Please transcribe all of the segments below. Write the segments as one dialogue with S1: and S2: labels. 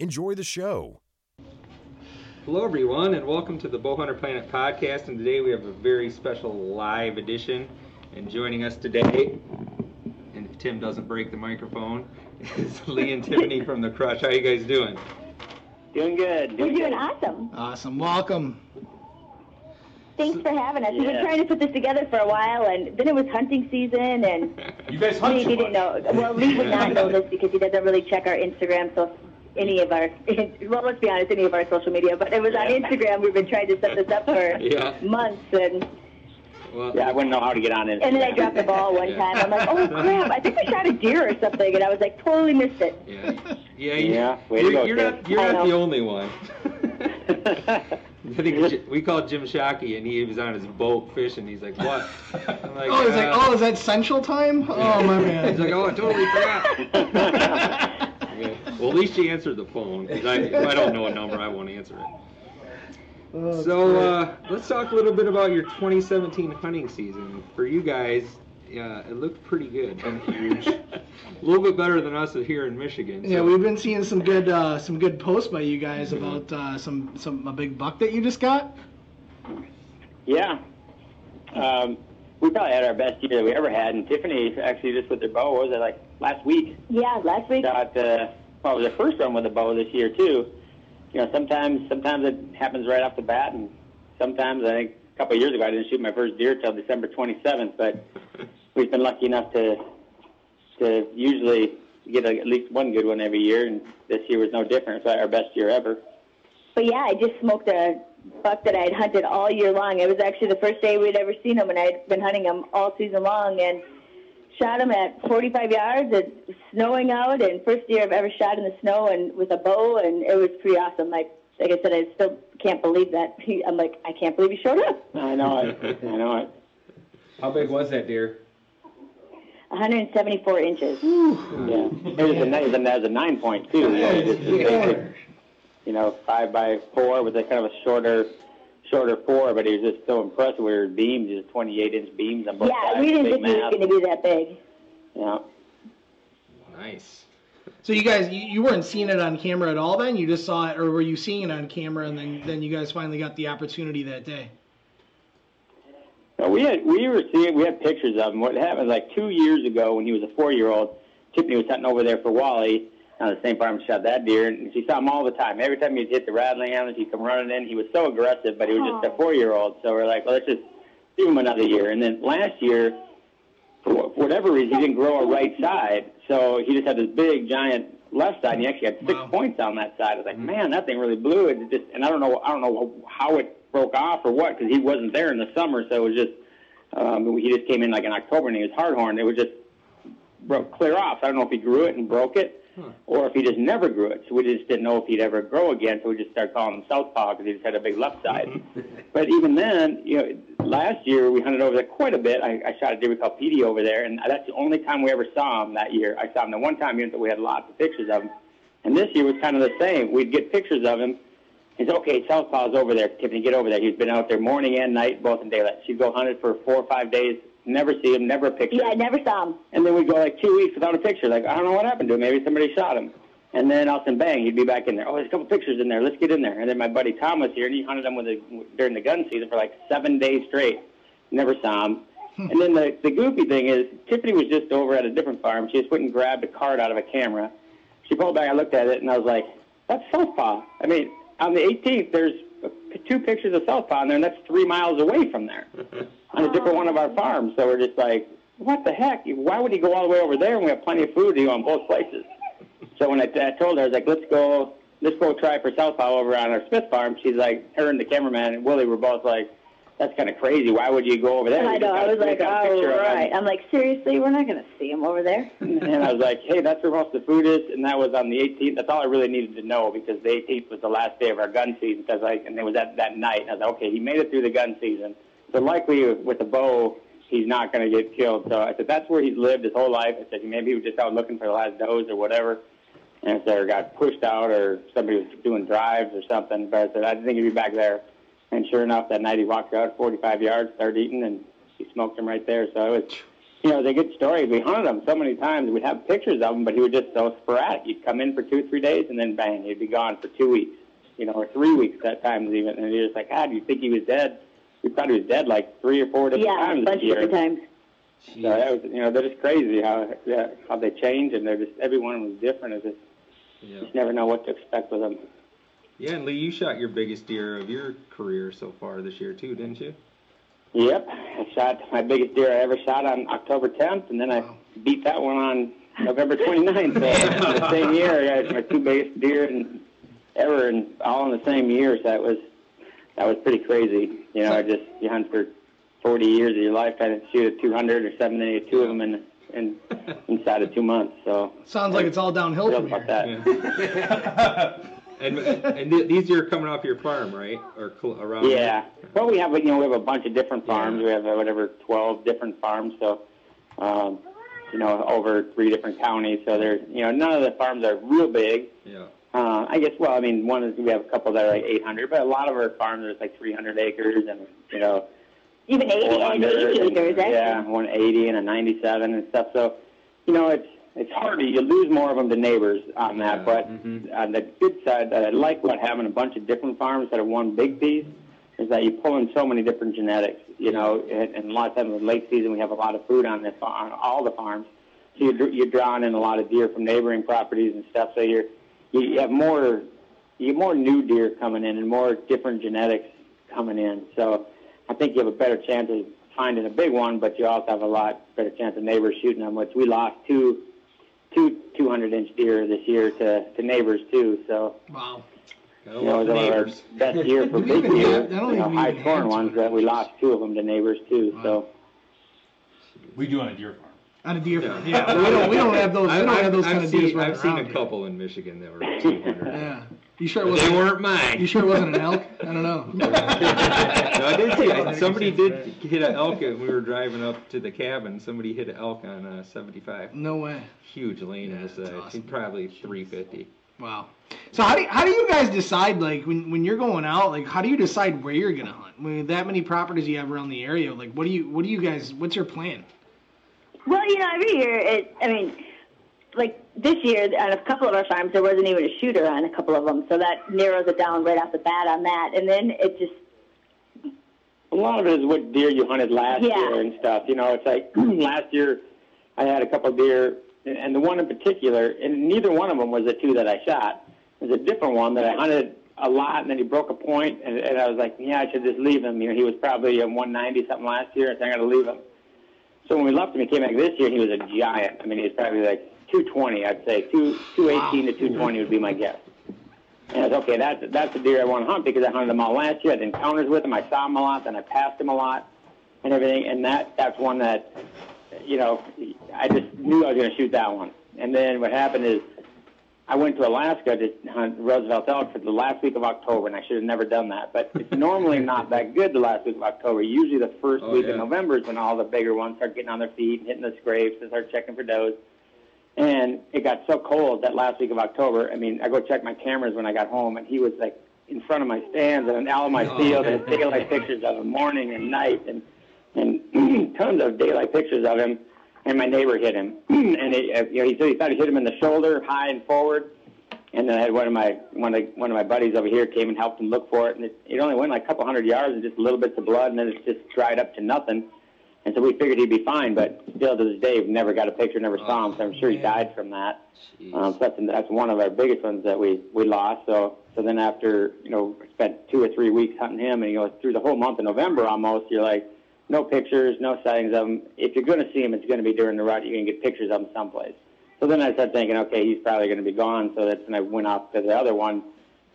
S1: Enjoy the show.
S2: Hello, everyone, and welcome to the Bowhunter Planet podcast. And today we have a very special live edition. And joining us today, and if Tim doesn't break the microphone, is Lee and Tiffany from the Crush. How you guys doing?
S3: Doing good.
S4: We're
S3: Doing
S4: doing
S3: good.
S4: awesome.
S5: Awesome. Welcome.
S4: Thanks for having us. We've been trying to put this together for a while, and then it was hunting season, and
S2: You guys
S4: Lee didn't know. Well, Lee would not know this because he doesn't really check our Instagram, so any of our, well, let's be honest, any of our social media. But it was on Instagram. We've been trying to set this up for
S2: Yeah.
S4: months, and
S2: Well,
S3: Yeah, I wouldn't know how to get on it.
S4: and then I dropped the ball one time. I'm like, oh crap! I think I shot a deer or something, and I was like, totally missed it.
S2: yeah, yeah, you,
S3: Yeah, way to
S2: you're,
S3: go,
S2: you're
S3: Tim.
S2: not, you're
S4: I
S2: not the
S4: know.
S2: only one. I think J- we called Jim Shockey, and he was on his boat fishing. He's like, "What?" I'm like,
S5: Oh, it's like,
S2: "Uh,"
S5: oh, is that Central Time? Oh my man.
S2: He's like, "Oh, I totally forgot." Yeah. Well, at least she answered the phone. 'cause I, if I don't know a number, I won't answer it.
S5: Oh,
S2: So uh, let's talk a little bit about your 2017 hunting season. For you guys, yeah, it looked pretty good and huge. a little bit better than us here in Michigan.
S5: Yeah, we've been seeing some good uh, some good posts by you guys about uh, some some a big buck that you just got.
S3: yeah. Um, we probably had our best year that we ever had, and Tiffany actually just with their bow was it like last week
S4: Yeah, last week.
S3: shot. Uh, well, it was her first run with a bow this year too. You know, sometimes sometimes it happens right off the bat, and sometimes I think a couple of years ago I didn't shoot my first deer till December 27th, but we've been lucky enough to to usually get a, at least one good one every year, and this year was no different. It's our best year ever.
S4: But yeah, I just smoked a buck that I'd hunted all year long. It was actually the first day we'd ever seen him, and I'd been hunting him all season long. And shot him at 45 yards. It's snowing out, and first year I've ever shot in the snow and with a bow, and it was pretty awesome. Like like I said, I still can't believe that. He, I'm like, I can't believe he showed up.
S3: I know it. I know it.
S2: How big was that deer?
S4: 174 inches.
S3: Yeah, it was a, it was a, it was a nine point too. You know, just a basic, you know, five by four with a kind of a shorter, shorter four, but he was just so impressive with his beams, his 28 inch beams on both
S4: Yeah,
S3: sides.
S4: we didn't
S3: big
S4: think he was
S3: mass.
S4: going to be that big.
S3: Yeah.
S2: Nice.
S5: So you guys, you, you weren't seeing it on camera at all then? You just saw it, or were you seeing it on camera and then then you guys finally got the opportunity that day?
S3: No, we had we were seeing we had pictures of him. What happened like two years ago when he was a four year old, Tiffany was hunting over there for Wally on the same farm she shot that deer, and she saw him all the time. Every time he'd hit the rattling animals, he'd come running in. He was so aggressive, but he was just a four year old. So we're like, well, let's just give him another year. And then last year, for whatever reason, he didn't grow a right side, so he just had this big giant left side, and he actually had six
S5: Wow.
S3: points on that side. I was like, man, that thing really blew it. it just, and I don't know, I don't know how it broke off or what, because he wasn't there in the summer, so it was just, um, he just came in like in October, and he was hardhorn. It was just broke clear off. I don't know if he grew it and broke it, Hmm. or if he just never grew it. So we just didn't know if he'd ever grow again. So we just started calling him Southpaw because he just had a big left side. Mm-hmm. but even then, you know, last year we hunted over there quite a bit. I, I shot a deer we called Petey over there, and that's the only time we ever saw him that year. I saw him the one time, even though we had lots of pictures of him. And this year was kind of the same. We'd get pictures of him. He's okay. Southpaw's over there. Tiffany, get over there. He's been out there morning and night, both in daylight. She'd go hunt it for four or five days. Never see him. Never a picture.
S4: Yeah, I never saw him.
S3: And then we'd go like two weeks without a picture. Like, I don't know what happened to him. Maybe somebody shot him. And then all of a sudden, bang, he'd be back in there. Oh, there's a couple pictures in there. Let's get in there. And then my buddy Tom was here, and he hunted him with a, during the gun season for like seven days straight. Never saw him. Hmm. and then the, the goofy thing is, Tiffany was just over at a different farm. She just went and grabbed a card out of a camera. She pulled back. I looked at it, and I was like, that's Southpaw. I mean, on the 18th, there's two pictures of Southpaw in there, and that's three miles away from there mm-hmm. on a different one of our farms. So we're just like, what the heck? Why would he go all the way over there when we have plenty of food to go in both places? So when I, I told her, I was like, let's go, let's go try for Southpaw over on our Smith farm. She's like, her and the cameraman and Willie were both like, that's kind of crazy. Why would you go over there?
S4: I know. I was like,
S3: take a
S4: all
S3: picture of it."
S4: right. I'm like, seriously, we're not gonna see him over there.
S3: and I was like, hey, that's where most of the food is, and that was on the 18th. That's all I really needed to know because the 18th was the last day of our gun season. So I and it was that that night. And I was like, okay, he made it through the gun season. So likely with the bow, he's not going to get killed. So I said, that's where he's lived his whole life. I said, maybe he was just out looking for the last does or whatever. And I said, got pushed out or somebody was doing drives or something. But I said, I didn't think he'd be back there. And sure enough, that night he walked out 45 yards, started eating, and he smoked him right there. So it was, you know, it was a good story. We hunted him so many times. We'd have pictures of him, but he was just so sporadic. He'd come in for two, three days, and then bang, he'd be gone for two weeks, you know, or three weeks at times even. And you're just like, ah, God, you think he was dead? We thought he was dead like three or four different
S4: Yeah, a
S3: times
S4: bunch
S3: this year.
S4: of different times.
S3: So that was, you know, they're just crazy how yeah, how they change, and they're just everyone was different. It's just
S2: Yeah.
S3: you never know what to expect with them.
S2: Yeah, and Lee, you shot your biggest deer of your career so far this year too, didn't you?
S3: Yep, I shot my biggest deer I ever shot on October 10th, and then I beat that one on November 29th. So the same year, I had my two biggest deer in, ever, and all in the same year. So that was that was pretty crazy. You know, I just you hunt for 40 years of your life, trying to shoot a 200 or 72 of them in in inside of two months. So
S5: Sounds like it's all downhill
S3: thrilled
S5: from
S3: about
S5: here.
S3: that.
S2: And and th- these are coming off your farm, right? Or cl- around?
S3: Yeah. Well, we have you know we have a bunch of different farms. We have uh, whatever twelve different farms. So, um, you know, over three different counties. So there's you know none of the farms are real big.
S2: Yeah.
S3: Uh, I guess well, I mean one is we have a couple that are like 800, but a lot of our farms are like 300 acres and you know
S4: Even 80 and
S3: 400
S4: 80
S3: and-
S4: acres, actually.
S3: yeah, 180 and a 97 and stuff. So, you know, it's it's hard to you lose more of them to neighbors on that.
S2: Yeah,
S3: But
S2: mhm.
S3: on the good side, that I like about having a bunch of different farms that are one big piece is that you pull in so many different genetics. You know, and, and a lot of times in late season we have a lot of food on the on all the farms. So you're you're drawing in a lot of deer from neighboring properties and stuff. So you're you have more you have more new deer coming in and more different genetics coming in. So I think you have a better chance of finding a big one, but you also have a lot better chance of neighbors shooting them. Which we lost two two 200 inch deer this year to to neighbors too. So
S5: Wow.
S2: Gotta
S3: you know,
S2: love
S3: it
S2: the
S3: was our
S2: neighbors.
S3: best year for
S5: Do we
S3: big
S5: even
S3: deer.
S5: have- I
S3: You
S5: don't
S3: know,
S5: even
S3: high
S5: corn
S3: scoring ones
S5: 200
S3: that we lost two of them to neighbors too. So.
S6: We do on a deer farm.
S5: On a deer
S2: Yeah.
S5: farm. Yeah. we don't we don't have those we don't
S2: I've,
S5: those
S2: I've
S5: kind of
S2: seen,
S5: deers running
S2: I've seen
S5: around
S2: a
S5: here.
S2: couple in Michigan that were 200.
S5: Yeah. You sure it
S2: But
S5: wasn't
S2: they weren't mine.
S5: You sure it wasn't an elk? I don't know.
S2: no, I did see I, somebody did hit an elk and we were driving up to the cabin. Somebody hit an elk on uh, 75.
S5: No way.
S2: Huge lane in the
S5: that's
S2: side.
S5: awesome.
S2: Probably 350.
S5: Wow. So how do how do you guys decide like when when you're going out like how do you decide where you're gonna hunt? I mean, that many properties you have around the area, like what do you what do you guys what's your plan?
S4: Well, you know, every year, it, I mean, like this year on a couple of our farms, there wasn't even a shooter on a couple of them, so that narrows it down right off the bat on that. And then it just,
S3: A lot of it is what deer you hunted last
S4: Yeah.
S3: year and stuff. You know, it's like last year I had a couple of deer, and the one in particular, and neither one of them was the two that I shot. It was a different one that I hunted a lot, and then he broke a point, and, and I was like, yeah, I should just leave him. You know, he was probably a 190 something last year, I think I got to leave him. So when we left him, he came back this year. He was a giant. I mean, he was probably like 220, I'd say, two 218 to 220 would be my guess. And I was okay. That's that's the deer I want to hunt because I hunted them all last year. I had encounters with him. I saw him a lot. Then I passed him a lot, and everything. And that that's one that, you know, I just knew I was going to shoot that one. And then what happened is, I went to Alaska to hunt Roosevelt elk for the last week of October, and I should have never done that. But it's normally not that good the last week of October. Usually the first
S2: Oh,
S3: week
S2: yeah.
S3: of November is when all the bigger ones start getting on their feet and hitting the scrapes and start checking for does. And it got so cold that last week of October. I mean, I go check my cameras when I got home, and he was like in front of my stands and out of my
S2: Oh,
S3: field, and daylight pictures of him morning and night, and and tons of daylight pictures of him. And my neighbor hit him, and he, uh, you know, he said he thought he hit him in the shoulder, high and forward. And then I had one of my one of one of my buddies over here came and helped him look for it, and it, it only went like a couple hundred yards and just little bits of blood, and then it just dried up to nothing. And so we figured he'd be fine, but still to this day, we've never got a picture, never saw him. So I'm sure he died from that.
S2: Jeez.
S3: Um, so that's that's one of our biggest ones that we we lost. So so then after you know spent two or three weeks hunting him, and you know through the whole month of November almost, you're like no pictures, no sightings of him. If you're going to see him, it's going to be during the rut. You're going to get pictures of him someplace. So then I started thinking, okay, he's probably going to be gone. So that's when I went off to the other one,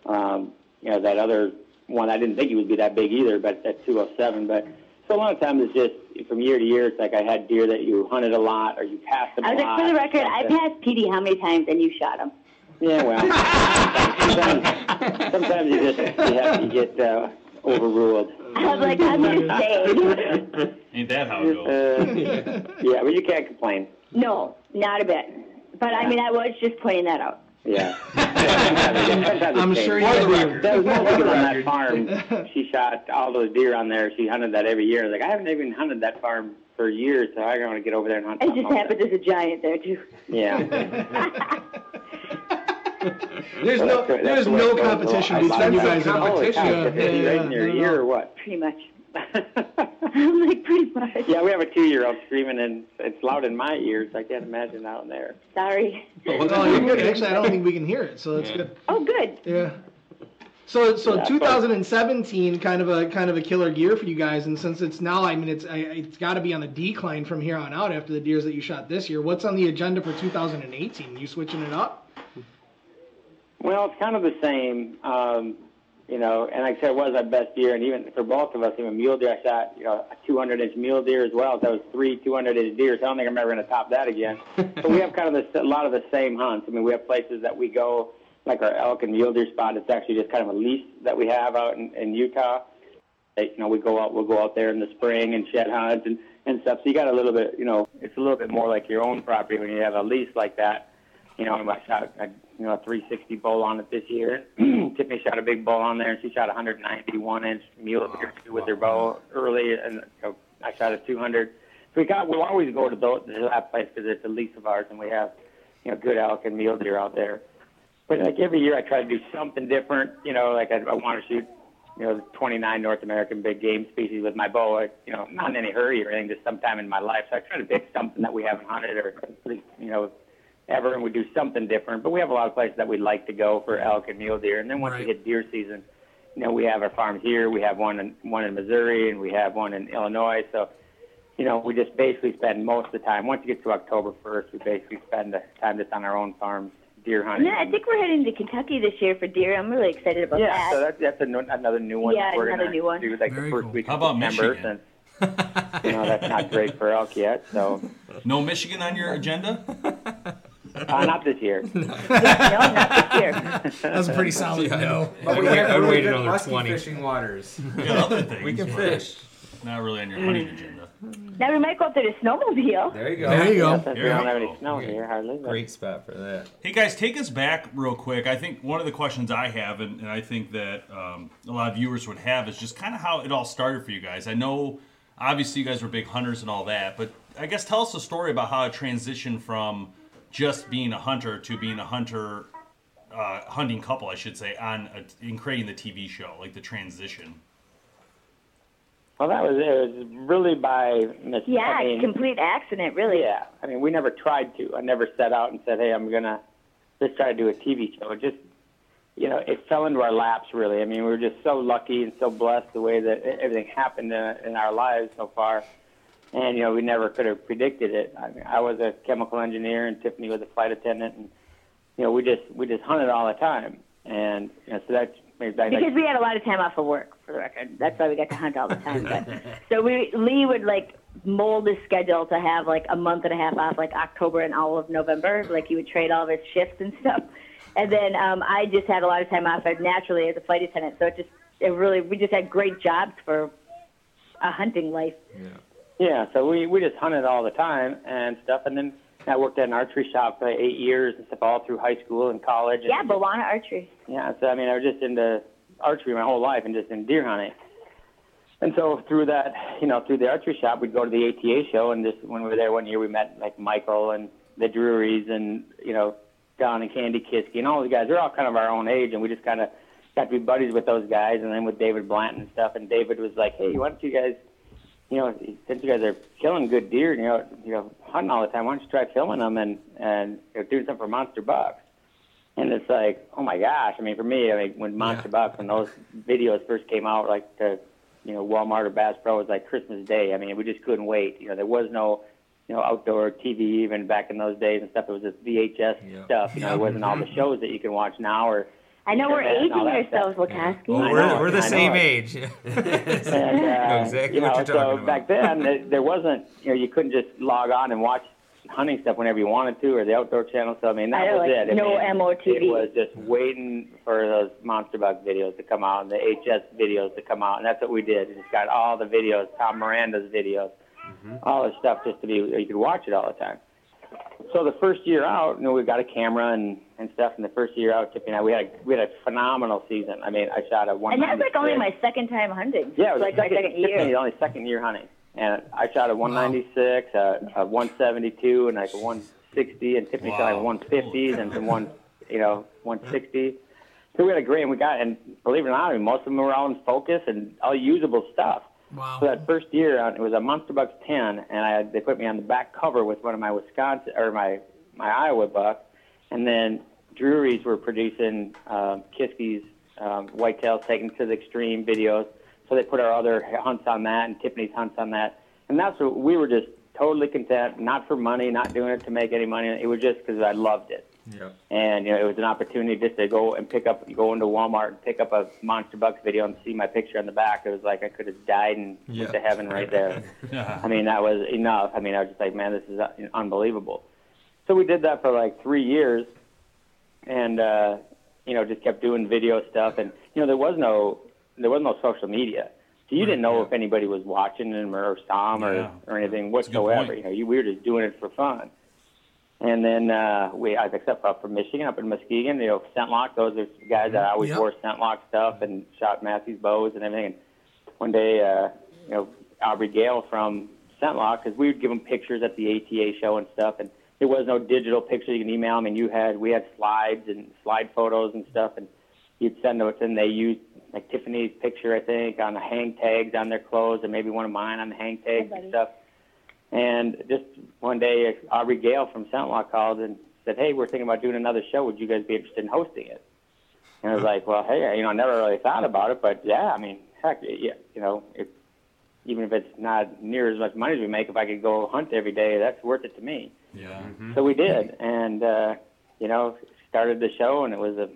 S3: um, you know, that other one I didn't think he would be that big either, but at 207. But so a lot of times it's just from year to year. It's like I had deer that you hunted a lot or you passed them
S4: I
S3: a
S4: was
S3: lot.
S4: like, for the record, I passed Petey how many times and you shot him?
S3: Yeah, well, sometimes, sometimes you just you have to get uh, overruled.
S4: I was like, I'm gonna say.
S6: Ain't that how it goes?
S3: Uh, yeah, but you can't complain.
S4: No, not a bit. But I mean, I was just pointing that out.
S3: Yeah.
S5: I'm sure
S3: painful.
S5: you do.
S3: There was one woman on that farm. She shot all those deer on there. She hunted that every year. Like I haven't even hunted that farm for years, so I want to get over there and hunt.
S4: It
S3: something
S4: just
S3: else.
S4: happened there's a giant there too.
S3: Yeah.
S5: There's
S3: So
S5: no
S3: that's
S5: there's
S3: the
S5: no competition between
S3: I-
S5: you guys at all.
S3: Holy cow,
S5: Yeah,
S3: is
S5: yeah,
S3: right in your
S5: no, no,
S3: ear
S5: no.
S3: or what?
S4: Pretty much. I'm like, pretty much.
S3: yeah, we have a two-year-old screaming, and it's loud in my ears. I can't imagine out there.
S4: Sorry.
S5: Oh, you're good. Actually, I don't think we can hear it, so that's good.
S4: Oh, good.
S5: Yeah. So, so
S3: Yeah, but-
S5: 2017, kind of a kind of a killer year for you guys, and since it's now, I mean, it's I, it's got to be on the decline from here on out after the deers that you shot this year. What's on the agenda for 2018? You switching it up?
S3: Well, it's kind of the same, um, you know. And like I said, it was our best year, and even for both of us, even mule deer, I shot, you know, a 200-inch mule deer as well. So that was three 200-inch deer. So I don't think I'm ever going to top that again. but we have kind of the, a lot of the same hunts. I mean, we have places that we go, like our elk and mule deer spot. It's actually just kind of a lease that we have out in, in Utah. That, you know, we go out, we'll go out there in the spring and shed hunt and and stuff. So you got a little bit, you know, it's a little bit more like your own property when you have a lease like that. You know, I shot a, you know a 360 bull on it this year. Tiffany shot a big bull on there, and she shot a 191 inch mule deer with her bow early, and you know, I shot a 200. So we got we'll always go to, those, to that place because it's a lease of ours, and we have you know good elk and mule deer out there. But like every year, I try to do something different. You know, like I, I want to shoot you know, 29 North American big game species with my bow. You know, not in any hurry or anything, just sometime in my life. So I try to pick something that we haven't hunted or, you know, ever, and we do something different. But we have a lot of places that we'd like to go for mm-hmm. elk and mule deer. And then once we
S5: Right.
S3: hit deer season, you know, we have our farms here. We have one in one in Missouri, and we have one in Illinois. So, you know, we just basically spend most of the time. Once you get to October 1st, we basically spend the time just on our own farms, deer hunting.
S4: Yeah, I think we're heading to Kentucky this year for deer. I'm really excited about
S3: Yeah,
S4: that.
S3: so that, that's a, no- another new one.
S4: Yeah,
S3: that we're
S4: another new one.
S3: Do like
S5: Very
S3: the first
S5: cool.
S3: week
S6: How about
S3: September,
S6: Michigan?
S3: since you know that's not great for elk yet. So
S6: No Michigan on your agenda?
S3: uh, not this year.
S4: no, not this year.
S5: That's a pretty solid no.
S2: But we
S7: I'd-
S2: have
S7: I'd
S2: really
S7: wait
S2: good
S7: another
S2: musky
S7: 20.
S2: fishing waters.
S6: You got other things.
S2: we can
S6: but
S2: fish.
S6: Not really on your hunting agenda.
S4: Now we might go up there to snowmobile.
S2: There you go.
S5: There you
S3: Yeah,
S5: go.
S3: since we don't
S6: you
S3: have any snow here hardly. but-
S7: Great spot for that.
S6: Hey guys, take us back real quick. I think one of the questions I have, and, and I think that um, a lot of viewers would have, is just kind of how it all started for you guys. I know, obviously, you guys were big hunters and all that, but I guess tell us a story about how it transitioned from just being a hunter to being a hunter, uh, hunting couple, I should say, on a, in creating the TV show, like the transition.
S3: Well, that was it. It was really by mis-
S4: Yeah,
S3: I mean,
S4: complete accident, really.
S3: Yeah, I mean, we never tried to. I never set out and said, "Hey, I'm gonna just try to do a TV show." It just, you know, it fell into our laps. Really, I mean, we were just so lucky and so blessed the way that everything happened in, in our lives so far. And you know, we never could have predicted it. I mean, I was a chemical engineer, and Tiffany was a flight attendant, and you know, we just we just hunted all the time. And you know, so that's maybe back
S4: Because we had a lot of time off of work, for the record. That's why we got to hunt all the time. But so we Lee would like mold his schedule to have like a month and a half off, like October and all of November. Like he would trade all of his shifts and stuff. And then um, I just had a lot of time off uh, naturally as a flight attendant. So it just it really we just had great jobs for a hunting life.
S3: Yeah, so we we just hunted all the time and stuff, and then I worked at an archery shop for eight years and stuff, all through high school and college. And
S4: Yeah, Bolana Archery.
S3: Yeah, so I mean, I was just into archery my whole life and just in deer hunting. And so through that, you know, through the archery shop, we'd go to the ATA show, and just when we were there one year, we met like Michael and the Drurys and you know Don and Kandi Kisky and all those guys. They're all kind of our own age, and we just kind of got to be buddies with those guys, and then with David Blanton and stuff. And David was like, "Hey, why don't you guys, you know, since you guys are killing good deer, you know, you know, hunting all the time, why don't you try filming them and and you know, doing something for Monster Bucks?" And it's like, oh my gosh! I mean, for me, I mean, when Monster Bucks, when those videos first came out, like to, you know, Walmart or Bass Pro, it was like Christmas Day. I mean, we just couldn't wait. You know, there was no, you know, outdoor TV even back in those days and stuff. It was just VHS
S7: Yeah.
S3: stuff. You know, it wasn't all the mm-hmm. shows that you can watch now or
S4: I know we're aging
S3: that
S4: ourselves, Lakosky.
S7: Well,
S3: I
S7: we're,
S3: know,
S7: we're the
S3: I
S7: same age.
S3: And, uh,
S7: know exactly
S3: you know,
S7: what you're
S3: so
S7: talking about.
S3: back then there, there wasn't, you know, you couldn't just log on and watch hunting stuff whenever you wanted to, or the outdoor channel. So I mean, that
S4: I
S3: was
S4: like,
S3: it. I
S4: no
S3: mean,
S4: MOTV.
S3: It was just waiting for those Monster Buck videos to come out and the HS videos to come out, and that's what we did. We just got all the videos, Tom Miranda's videos,
S7: Mm-hmm.
S3: all this stuff, just to be you could watch it all the time. So the first year out, you know, we got a camera and and stuff. And the first year out, Tippy and I, we had a, we had a phenomenal season. I mean, I shot a one.
S4: And that's like only my second time hunting.
S3: Yeah, it was
S4: like
S3: the
S4: my
S3: second,
S4: second year.
S3: Tiffany's only second year hunting, and I shot a 196, a, a 172, and like a 160, and Tiffany shot like 150s and some one, you know, 160. So we had a great, and we got, and believe it or not, I mean, most of them were all in focus and all usable stuff.
S5: Wow.
S3: So that first year, uh, it was a Monster Bucks 10, and I they put me on the back cover with one of my Wisconsin or my my Iowa bucks, and then Drury's were producing um, Kisky's um, whitetails taken to the extreme videos. So they put our other hunts on that, and Tiffany's hunts on that, and that's what we were just totally content, not for money, not doing it to make any money. It was just because I loved it
S7: Yep.
S3: and you know it was an opportunity just to go and pick up go into Walmart and pick up a Monster Bucks video and see my picture on the back. It was like I could have died and
S7: Yeah.
S3: went to heaven right there. I mean that was enough. I mean I was just like man this is uh, unbelievable. So we did that for like three years, and uh, you know just kept doing video stuff and you know there was no there was no social media. So you didn't know if anybody was watching them or saw them
S6: Yeah.
S3: or, or anything whatsoever. You know, you, we were just doing it for fun. And then uh, we, I except up from Michigan, up in Muskegon, you know, ScentLok. Those are guys that always
S5: Yep.
S3: wore ScentLok stuff and shot Mathews bows and everything. And one day, uh, you know, Aubrey Gale from ScentLok, because we would give them pictures at the ATA show and stuff, and there was no digital pictures. You can email them, and you had we had slides and slide photos and stuff, and you'd send those, and they used like Tiffany's picture, I think, on the hang tags on their clothes, and maybe one of mine on the hang tags
S4: buddy.
S3: and stuff. And just one day, Aubrey Gale from ScentLok called and said, "Hey, we're thinking about doing another show. Would you guys be interested in hosting it?" And I was like, "Well, hey, you know, I never really thought about it, but yeah, I mean, heck, yeah, you know, if, even if it's not near as much money as we make, if I could go hunt every day, that's worth it to me."
S6: Yeah.
S3: So we did, and uh, you know, started the show, and it was a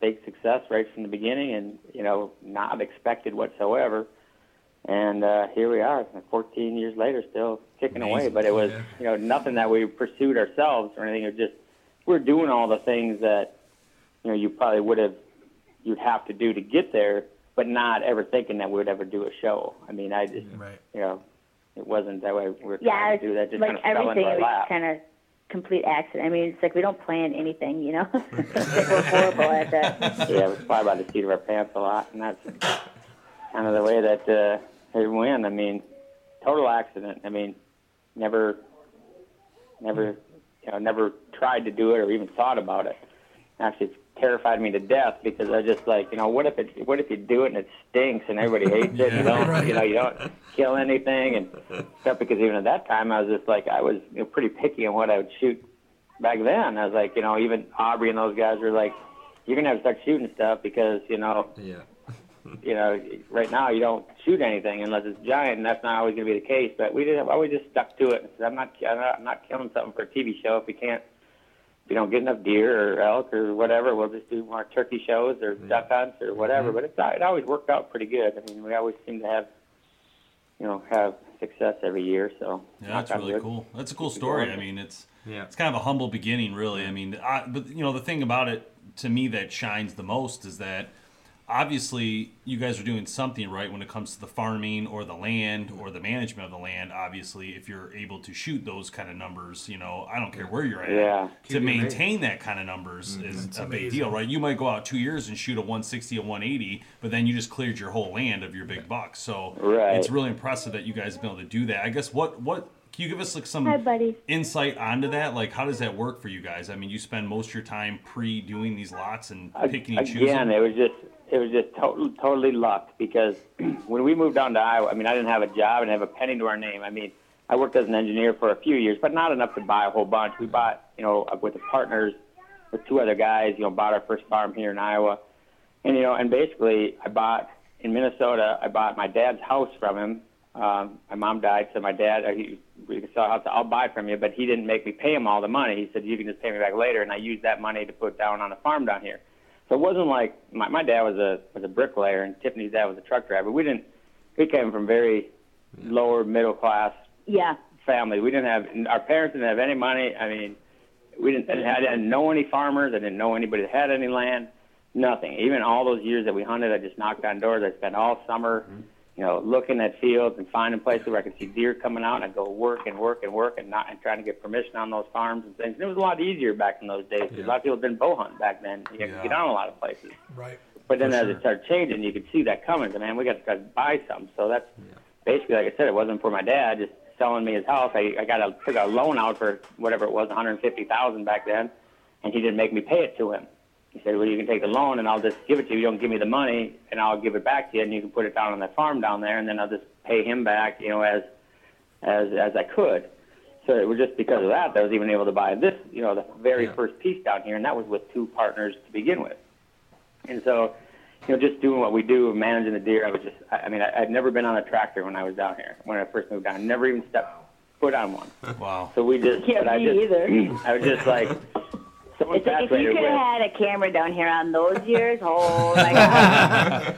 S3: big success right from the beginning, and you know, not expected whatsoever. And uh, here we are, 14 years later, still kicking away. But it was, you know, nothing that we pursued ourselves or anything. It was just we're doing all the things that you know you probably would have you'd have to do to get there, but not ever thinking that we would ever do a show. I mean, I just,
S5: Right.
S3: you know, it wasn't that way. We were
S4: Yeah,
S3: trying
S4: it's
S3: to do that. Just
S4: like
S3: kind of fell
S4: everything
S3: into our
S4: was
S3: lap.
S4: kind of complete accident. I mean, it's like we don't plan anything, you know. It's like we're horrible at that.
S3: yeah, we fly by the seat of our pants a lot, and that's kind of the way that uh, they win. I mean, total accident. I mean, never, never, you know, never tried to do it or even thought about it. Actually, it's terrified me to death because I just like, you know, what if it, what if you do it and it stinks and everybody hates it? You don't, you know, you don't kill anything and stuff. Because even at that time, I was just like, I was you know, pretty picky on what I would shoot back then. I was like, you know, even Aubrey and those guys were like, you're gonna have to start shooting stuff because you know,
S7: Yeah.
S3: you know, right now you don't shoot anything unless it's giant, and that's not always gonna be the case. But we didn't always just stuck to it. and said, I'm not, I'm not, I'm not killing something for a TV show if we can't, we don't get enough deer or elk or whatever. We'll just do more turkey shows or mm-hmm. duck hunts or whatever. Mm-hmm. But it's, it always worked out pretty good. I mean, we always seem to have, you know, have success every year. So
S6: Yeah, that's really
S3: wood.
S6: cool. That's a cool story. I mean, it's
S7: Yeah.
S6: it's kind of a humble beginning, really. I mean, I, but you know, the thing about it to me that shines the most is that obviously you guys are doing something right when it comes to the farming or the land or the management of the land. Obviously, if you're able to shoot those kind of numbers, you know, I don't care where you're at.
S3: Yeah.
S6: To
S7: Keep it
S6: maintain that kind of numbers mm-hmm. is a big deal, right? You might go out two years and shoot a 160, a 180, but then you just cleared your whole land of your big bucks. So
S3: Right.
S6: it's really impressive that you guys have been able to do that. I guess what what can you give us like some
S4: Hi, buddy.
S6: insight onto that? Like how does that work for you guys? I mean, you spend most of your time pre doing these lots and picking and choosing.
S3: Again, it was just it was just total, totally luck because when we moved down to Iowa, I mean, I didn't have a job and have a penny to our name. I mean, I worked as an engineer for a few years, but not enough to buy a whole bunch. We bought, you know, with the partners, with two other guys, you know, bought our first farm here in Iowa, and you know, and basically, I bought in Minnesota. I bought my dad's house from him. Um, my mom died, so my dad, uh, he, we could sell a house. I'll buy from you, but he didn't make me pay him all the money. He said you can just pay me back later, and I used that money to put down on a farm down here. So it wasn't like my, my dad was a was a bricklayer and Tiffany's dad was a truck driver. We didn't. We came from very lower middle class
S4: Yeah.
S3: family. We didn't have our parents didn't have any money. I mean, we didn't. I didn't know any farmers. I didn't know anybody that had any land. Nothing. Even all those years that we hunted, I just knocked on doors. I spent all summer, mm-hmm. You know, looking at fields and finding places where I could see deer coming out. And I'd go work and work and work and not and trying to get permission on those farms and things. And it was a lot easier back in those days. 'cause A lot of people didn't bow hunt back then. You could get on a lot of places.
S5: Right.
S3: But then as it started changing, you could see that coming. So, man, we got to try to buy some. So that's basically, like I said, it wasn't for my dad just selling me his house. I, I got a took a loan out for whatever it was, 150,000 back then, and he didn't make me pay it to him. He said, "Well, you can take the loan, and I'll just give it to you. You don't give me the money, and I'll give it back to you, and you can put it down on that farm down there, and then I'll just pay him back, you know, as as as I could." So it was just because of that that I was even able to buy this, you know, the very first piece down here, and that was with two partners to begin with. And so, you know, just doing what we do, managing the deer, I was just, I I mean, I, I'd never been on a tractor when I was down here, when I first moved down. I never even stepped foot on one.
S6: Wow.
S3: So we just,
S4: Yeah,
S3: but I just,
S4: either.
S3: I was just like, so
S4: It's like if you could have had a camera down here on those years, oh my god.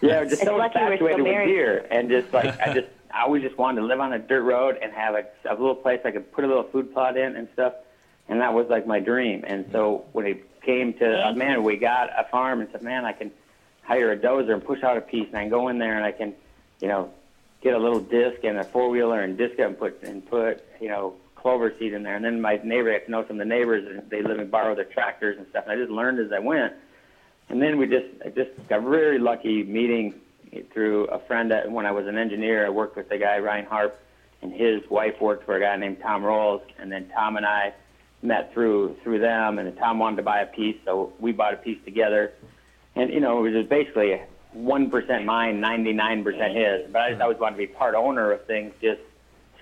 S3: yeah, just
S4: It's
S3: so
S4: lucky we're still
S3: infatuated with deer, and just like, I just, I always just wanted to live on a dirt road and have a, a little place I could put a little food plot in and stuff, and that was like my dream. And so when it came to, uh, man, we got a farm and said, man, I can hire a dozer and push out a piece, and I can go in there and I can, you know, get a little disc and a four wheeler and disc it and put and put you know clover seed in there. And then my neighbor, I know some of the neighbors, they live and borrow their tractors and stuff. And I just learned as I went. And then we just I just got very lucky meeting through a friend that when I was an engineer, I worked with the guy Ryan Harp, and his wife worked for a guy named Tom Rolls, and then Tom and I met through through them, and Tom wanted to buy a piece, so we bought a piece together. And you know, it was just basically one percent mine, ninety nine percent his. But I just always wanted to be part owner of things, just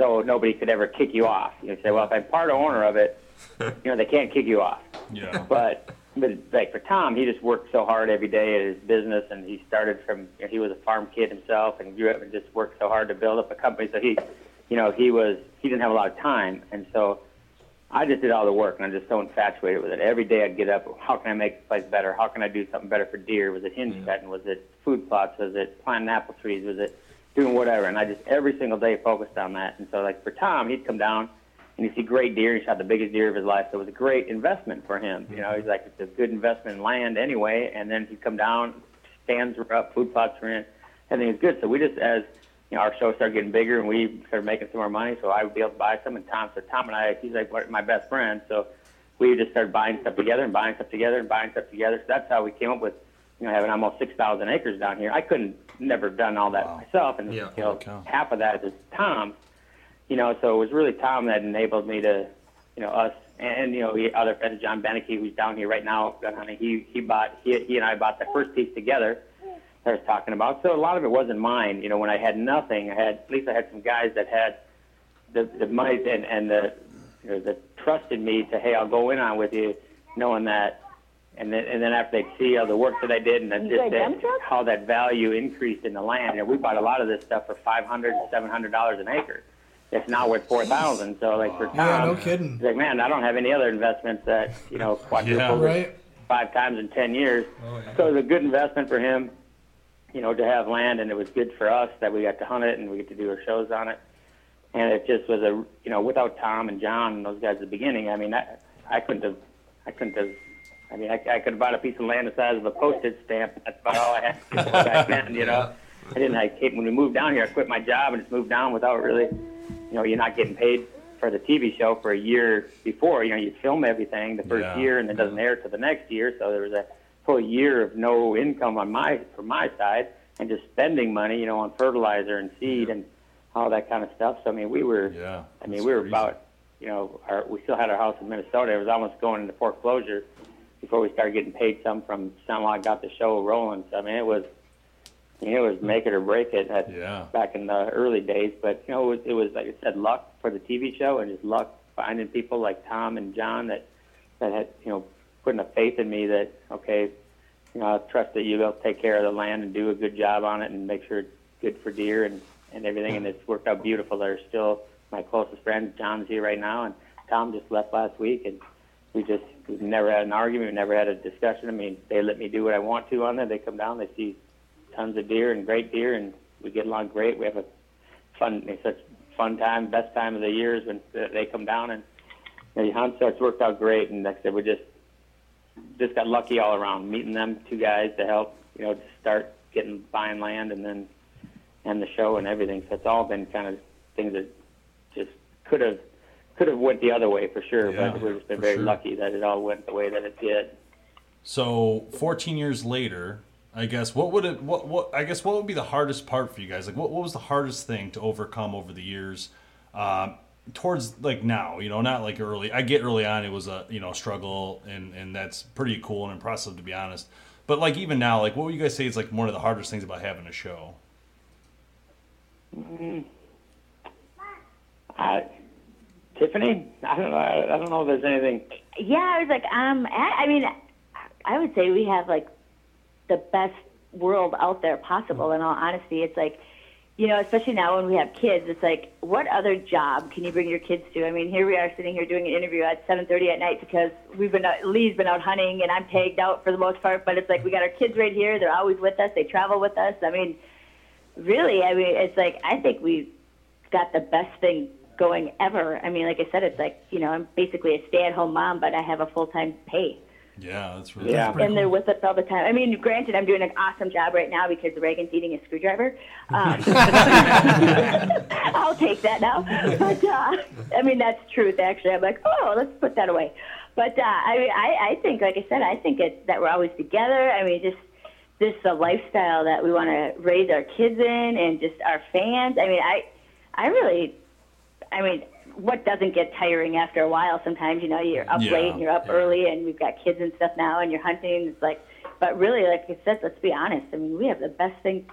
S3: so nobody could ever kick you off. You know, say, well, if I'm part owner of it, you know, they can't kick you off.
S6: Yeah.
S3: But but like for Tom, he just worked so hard every day at his business, and he started from you know, he was a farm kid himself, and grew up and just worked so hard to build up a company. So he, you know, he was he didn't have a lot of time, and so I just did all the work, and I'm just so infatuated with it. Every day I'd get up. How can I make the place better? How can I do something better for deer? Was it hinge cutting? Was it food plots? Was it planting apple trees? Was it doing whatever? And I just every single day focused on that. And so like for Tom, he'd come down and he'd see great deer. He shot the biggest deer of his life. So it was a great investment for him. You know, he's like it's a good investment in land anyway. And then he'd come down, stands were up, food plots were in, everything was good. So we just as you know, our show started getting bigger and we started making some more money. So I would be able to buy some. And Tom, so Tom and I, he's like my best friend. So we just started buying stuff together and buying stuff together and buying stuff together. So that's how we came up with, you know, having almost 6,000 acres down here. I couldn't, never done all that myself. And,
S7: Yeah.
S3: you know,
S6: Holy cow.
S3: half of that is Tom, you know, so it was really Tom that enabled me to, you know, us and, you know, he, other friends, John Beneke, who's down here right now, gun hunting, he, he bought, he, he and I bought the first piece together. I was talking about. So a lot of it wasn't mine. You know, when I had nothing, I had at least I had some guys that had the the money and and the you know, the trust in me to hey, I'll go in on with you, knowing that. And then and then after they see all the work that I did and then just
S4: got
S3: that,
S4: dump
S3: how that value increased in the land. You know, we bought a lot of this stuff for five hundred, seven hundred dollars an acre. It's now worth four thousand. So like for Tom,
S5: Yeah, no kidding.
S3: he's like, man, I don't have any other investments that you know quadrupled
S6: Yeah.
S5: Right.
S3: five times in 10 years. Oh, so it was a good investment for him, you know, to have land, and it was good for us that we got to hunt it and we get to do our shows on it. And it just was a, you know, without Tom and John and those guys at the beginning, I mean, I, I couldn't have, I couldn't have, I mean, I, I could have bought a piece of land the size of a postage stamp. That's about all I had back then, you know. I didn't, I, when we moved down here, I quit my job and just moved down without really, you know, you're not getting paid for the TV show for a year before. You know, you film everything the first
S6: Yeah.
S3: year and it doesn't air till the next year. So there was a full year of no income on my from my side and just spending money, you know, on fertilizer and seed and all that kind of stuff. So I mean, we were,
S6: Yeah.
S3: I mean, we were
S6: crazy.
S3: about, you know, our, we still had our house in Minnesota. It was almost going into foreclosure before we started getting paid some from ScentLok got the show rolling. So I mean, it was, I mean, it was make it or break it at,
S6: Yeah.
S3: back in the early days. But you know, it was, it was like I said, luck for the TV show and just luck finding people like Tom and John that that had you know putting a faith in me that okay, you know, I trust that you'll take care of the land and do a good job on it and make sure it's good for deer and and everything. And it's worked out beautiful. They're still my closest friends. John's here right now, and Tom just left last week, and we just we've never had an argument, we've never had a discussion. I mean, they let me do what I want to on there. They come down, they see tons of deer and great deer, and we get along great. We have a fun, such fun time, best time of the year is when they come down and they hunt. So worked out great. And like I said, we just just got lucky all around, meeting them two guys to help, you know, to start getting buying land and then and the show and everything. So it's all been kind of things that just could have could have went the other way for sure,
S6: Yeah,
S3: but we've just been very
S6: sure.
S3: lucky that it all went the way that it did.
S6: So 14 years later, I guess what would it what what I guess what would be the hardest part for you guys? Like what what was the hardest thing to overcome over the years? Um, towards like now, you know, not like early. I get early on it was a you know struggle and and that's pretty cool and impressive to be honest. But like even now, like what would you guys say is like one of the hardest things about having a show?
S3: Uh, Tiffany, I don't know. I, don't know if there's anything.
S4: Yeah, I was like, um, I, mean, I would say we have like the best world out there possible. In all honesty, it's like, you know, especially now when we have kids, it's like, what other job can you bring your kids to? I mean, here we are sitting here doing an interview at 7:30 at night because we've been out, Lee's been out hunting and I'm tagged out for the most part. But it's like we got our kids right here; they're always with us. They travel with us. I mean, really, I mean, it's like I think we've got the best thing going ever. I mean, like I said, it's like you know, I'm basically a stay-at-home mom, but I have a full-time pay
S6: Yeah, that's really
S3: Yeah.
S4: and they're with us all the time. I mean, granted, I'm doing an awesome job right now because Reagan's eating a screwdriver. Um, I'll take that now. But uh, I mean, that's truth. Actually, I'm like, oh, let's put that away. But uh, I, mean, I, I think, like I said, I think it's that we're always together. I mean, just this the lifestyle that we want to raise our kids in, and just our fans. I mean, I, I really, I mean, what doesn't get tiring after a while? Sometimes you know you're up
S6: Yeah,
S4: late and you're up
S6: yeah.
S4: early, and we've got kids and stuff now, and you're hunting. It's like, but really, like I said, let's be honest. I mean, we have the best thing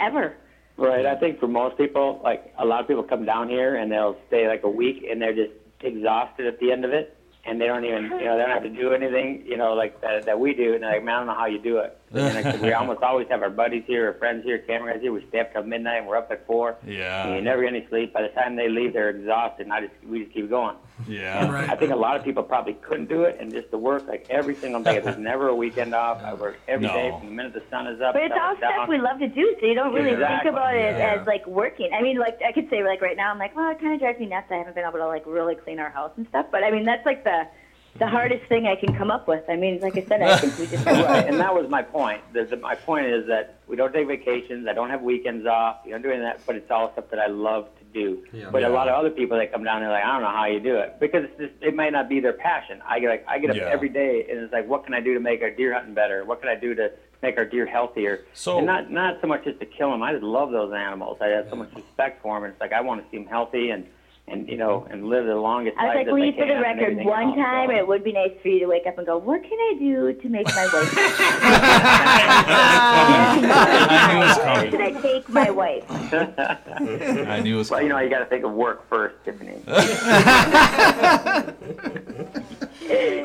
S4: ever.
S3: Right. I think for most people, like a lot of people come down here and they'll stay like a week and they're just exhausted at the end of it, and they don't even, you know, they don't have to do anything, you know, like that, that we do. And they're like, man, I don't know how you do it. And like, we almost always have our buddies here, our friends here, camera guys here. We stay up till midnight and we're up at four.
S6: Yeah.
S3: And you never get any sleep. By the time they leave, they're exhausted, and I just we just keep going.
S6: yeah.
S5: Right.
S3: I think a lot of people probably couldn't do it, and just the work like every single day. There's never a weekend off. I work every day
S6: No.
S3: from the minute the sun is up.
S4: But it's all
S3: down.
S4: stuff we love to do, so you don't really
S3: Exactly.
S4: think about it
S6: Yeah.
S4: as like working. I mean, like I could say, like right now, I'm like, well, it kind of drives me nuts. I haven't been able to like really clean our house and stuff. But I mean, that's like the the hardest thing I can come up with. I mean, like I said, I think we just
S3: right, and that was my point. There's my point is that we don't take vacations. I don't have weekends off. You don't do any of that, but it's all stuff that I love to do.
S2: Yeah.
S3: But
S6: Yeah.
S3: a lot of other people that come down, they're like, I don't know how you do it because it's just, it might not be their passion. I get like, I get up
S6: Yeah.
S3: every day and it's like, what can I do to make our deer hunting better? What can I do to make our deer healthier?
S6: So-
S3: and not not so much just to kill them. I just love those animals. I have so much respect for them, it's like I want to see them healthy and and you know and live the longest
S4: I was
S3: life
S4: like,
S3: that
S4: Lee,
S3: they
S4: for the record, one
S3: else,
S4: time
S3: so.
S4: it would be nice for you to wake up and go, what can I do to make my wife?
S6: I knew it was
S4: Where
S6: coming.
S4: can I take my wife?
S6: I knew it was
S3: Well,
S6: coming.
S3: you know, you got to think of work first, Tiffany.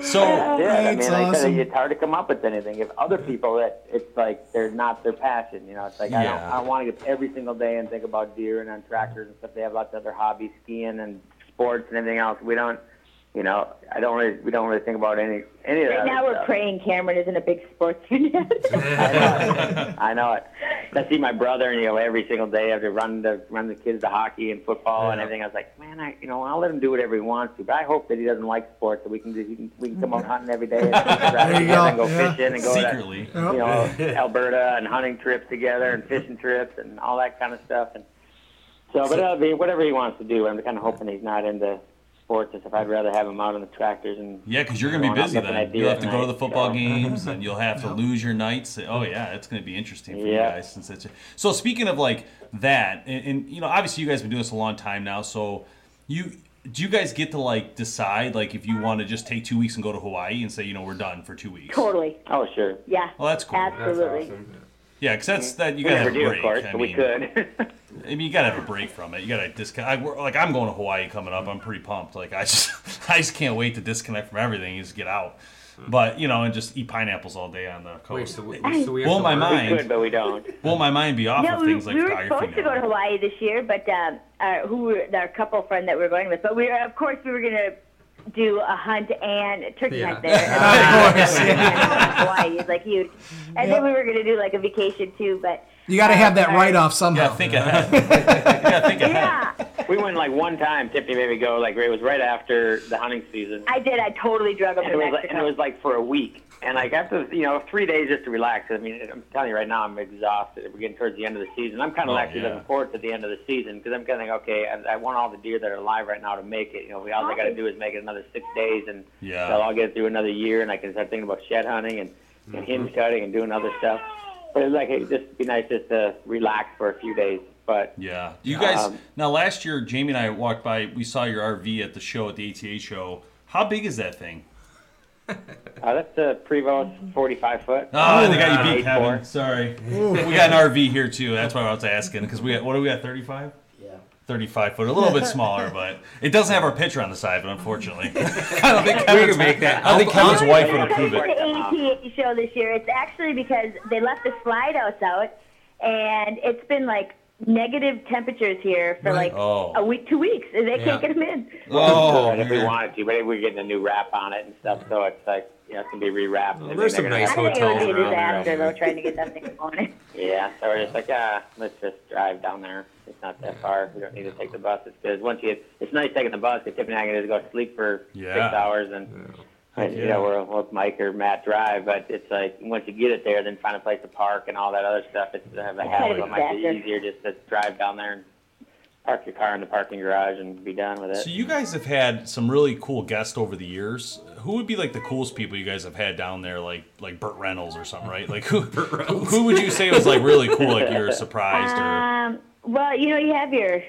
S6: So
S3: Yeah, I mean, like I said,
S5: awesome.
S3: it's hard to come up with anything. If other people that it's like they're not their passion, you know, it's like I don't, I don't want to get every single day and think about deer and on tractors and stuff. They have lots of other hobbies, skiing and sports and everything else. We don't, you know, I don't really, we don't really think about any any of that.
S4: Right now we're
S3: stuff.
S4: praying Cameron isn't a big sports fanatic.
S3: I know it. I know it. I see my brother, and you know, every single day I have to run the run the kids to hockey and football and everything. I was like, man, I you know, I'll let him do whatever he wants to, but I hope that he doesn't like sports. That we can do, he can, we can come out hunting every day and,
S5: There you
S3: together and
S5: go,
S3: go
S5: yeah.
S3: fishing and go
S6: secretly.
S3: to you know Alberta and hunting trips together and fishing trips and all that kind of stuff. And so, but it'll be uh, whatever he wants to do. I'm kind of hoping he's not into sports and stuff. I'd rather have him out on the tractors and
S6: Yeah, because you're gonna be busy then. You'll have to
S3: at
S6: go to the football
S3: so.
S6: games, and you'll have to lose your nights. Oh yeah, it's gonna be interesting for you guys since it's. So speaking of like that, and, and you know, obviously you guys have been doing this a long time now. So you do you guys get to like decide like if you want to just take two weeks and go to Hawaii and say you know we're done for two weeks?
S4: totally.
S3: oh sure.
S4: Yeah.
S6: Well, that's cool.
S4: Absolutely.
S6: Yeah, because that's that you
S3: We
S6: gotta
S3: never
S6: have a
S3: do,
S6: break.
S3: of course,
S6: I
S3: but we could.
S6: I mean, you gotta have a break from it. You gotta disconnect. I, like I'm going to Hawaii coming up. I'm pretty pumped. Like I just, I just can't wait to disconnect from everything and just get out. But you know, and just eat pineapples all day on the coast.
S2: Wait, so we, so we have
S6: Blow my
S2: work?
S6: mind.
S3: we could, but we don't.
S6: Will my mind be off
S4: No,
S6: of
S4: we,
S6: things like
S4: we were
S6: photography
S4: supposed to go to? Hawaii this year, but um, uh, who were our couple friend that we're going with? But we, were, of course, we were gonna do a hunt and a turkey
S7: Yeah.
S4: hunt there.
S5: Of course,
S4: Hawaii is like huge. And then we were gonna do like a vacation too, but
S5: You got to have that write off somehow.
S6: gotta think ahead. you gotta think ahead.
S4: yeah,
S3: We went like one time. Tiffany made me go. Like it was right after the hunting season.
S4: I did. I totally drug them
S3: and
S4: to
S3: it was like, and it was like for a week. And I like after you know three days just to relax. I mean, I'm telling you right now, I'm exhausted. We're getting towards the end of the season. I'm kind of
S6: Oh,
S3: actually
S6: yeah.
S3: looking forward to the end of the season because I'm kind of like, okay, I, I want all the deer that are alive right now to make it. You know, we all I got to do is make it another six days, and
S6: Yeah.
S3: so I'll get through another year, and I can start thinking about shed hunting and, and
S6: Mm-hmm.
S3: hinge cutting and doing other stuff. But it's like, hey, just be nice just to relax for a few days. But
S6: Yeah. You guys
S3: Um,
S6: now last year Jamie and I walked by we saw your RV at the show at the ATA show. How big is that thing?
S3: uh, that's a Prevost 45 foot.
S6: Oh, I think I
S3: Uh,
S6: you beat Kevin. Sorry. We got an RV here too. That's why I was asking because we got what do we got? Thirty five.
S7: Yeah.
S6: 35 foot, a little bit smaller, but it doesn't have our picture on the side, but unfortunately. I don't think Kevin's,
S7: make that.
S6: I don't think Kevin's wife would approve
S4: for
S6: it.
S4: the ATA show this year. It's actually because they left the slide house out, and it's been like negative temperatures here for like
S6: Oh.
S4: a week, two weeks. and They
S7: Yeah.
S4: can't get them in.
S6: Oh,
S3: if we
S6: man.
S3: wanted to, but we're getting a new wrap on it and stuff, so it's like, you know, it's gonna be rewrapped.
S7: Well,
S3: and
S7: there's
S3: they're
S7: some
S3: gonna-
S7: nice
S4: I think it would
S7: hotels
S4: be a
S7: around there.
S4: disaster though, trying to get that thing going.
S3: Yeah, so we're just like, ah, let's just drive down there. It's not that far. We don't need to take the bus. It's good. Once you, it's nice taking the bus. Because Tiffany and I can just go sleep for
S6: Yeah.
S3: six hours and. And, you know, we'll, we'll Mike or Matt drive, but it's like once you get it there, then find a place to park and all that other stuff. It's uh, the hassle. It might be easier just to drive down there and park your car in the parking garage and be done with it.
S6: So you guys have had some really cool guests over the years. Who would be like the coolest people you guys have had down there, like like Burt Reynolds or something, right? Like who who, who would you say was like really cool, like you're surprised or
S4: Um, well, you know, you have your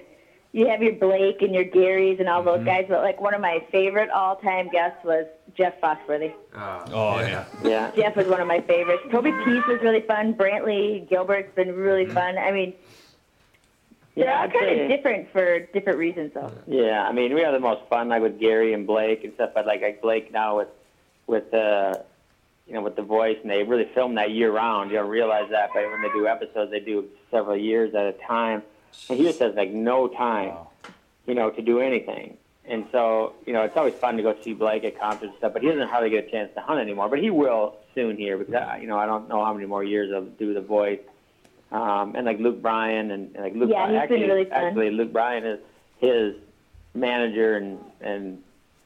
S4: you have your Blake and your Garys and all
S6: Mm-hmm.
S4: those guys, but like one of my favorite all-time guests was Jeff Foxworthy.
S6: Oh yeah.
S3: yeah.
S4: Jeff was one of my favorites. Toby Peace was really fun. Brantley Gilbert's been really fun. I mean, they're
S3: Yeah,
S4: all
S3: I'd
S4: kind
S3: say-
S4: of different for different reasons, though.
S3: Yeah, I mean, we have the most fun like with Gary and Blake and stuff. But like, like Blake now with with uh, you know with the voice, and they really film that year round. You don't realize that, but when they do episodes, they do several years at a time. And he just has like no time, you know, to do anything. And so, you know, it's always fun to go see Blake at concerts and stuff. But he doesn't hardly get a chance to hunt anymore. But he will soon here because I, you know I don't know how many more years I'll do the voice. Um, and like Luke Bryan and, and like Luke
S4: Yeah,
S3: Bryan,
S4: he's been
S3: actually,
S4: really fun.
S3: actually Luke Bryan is his manager and and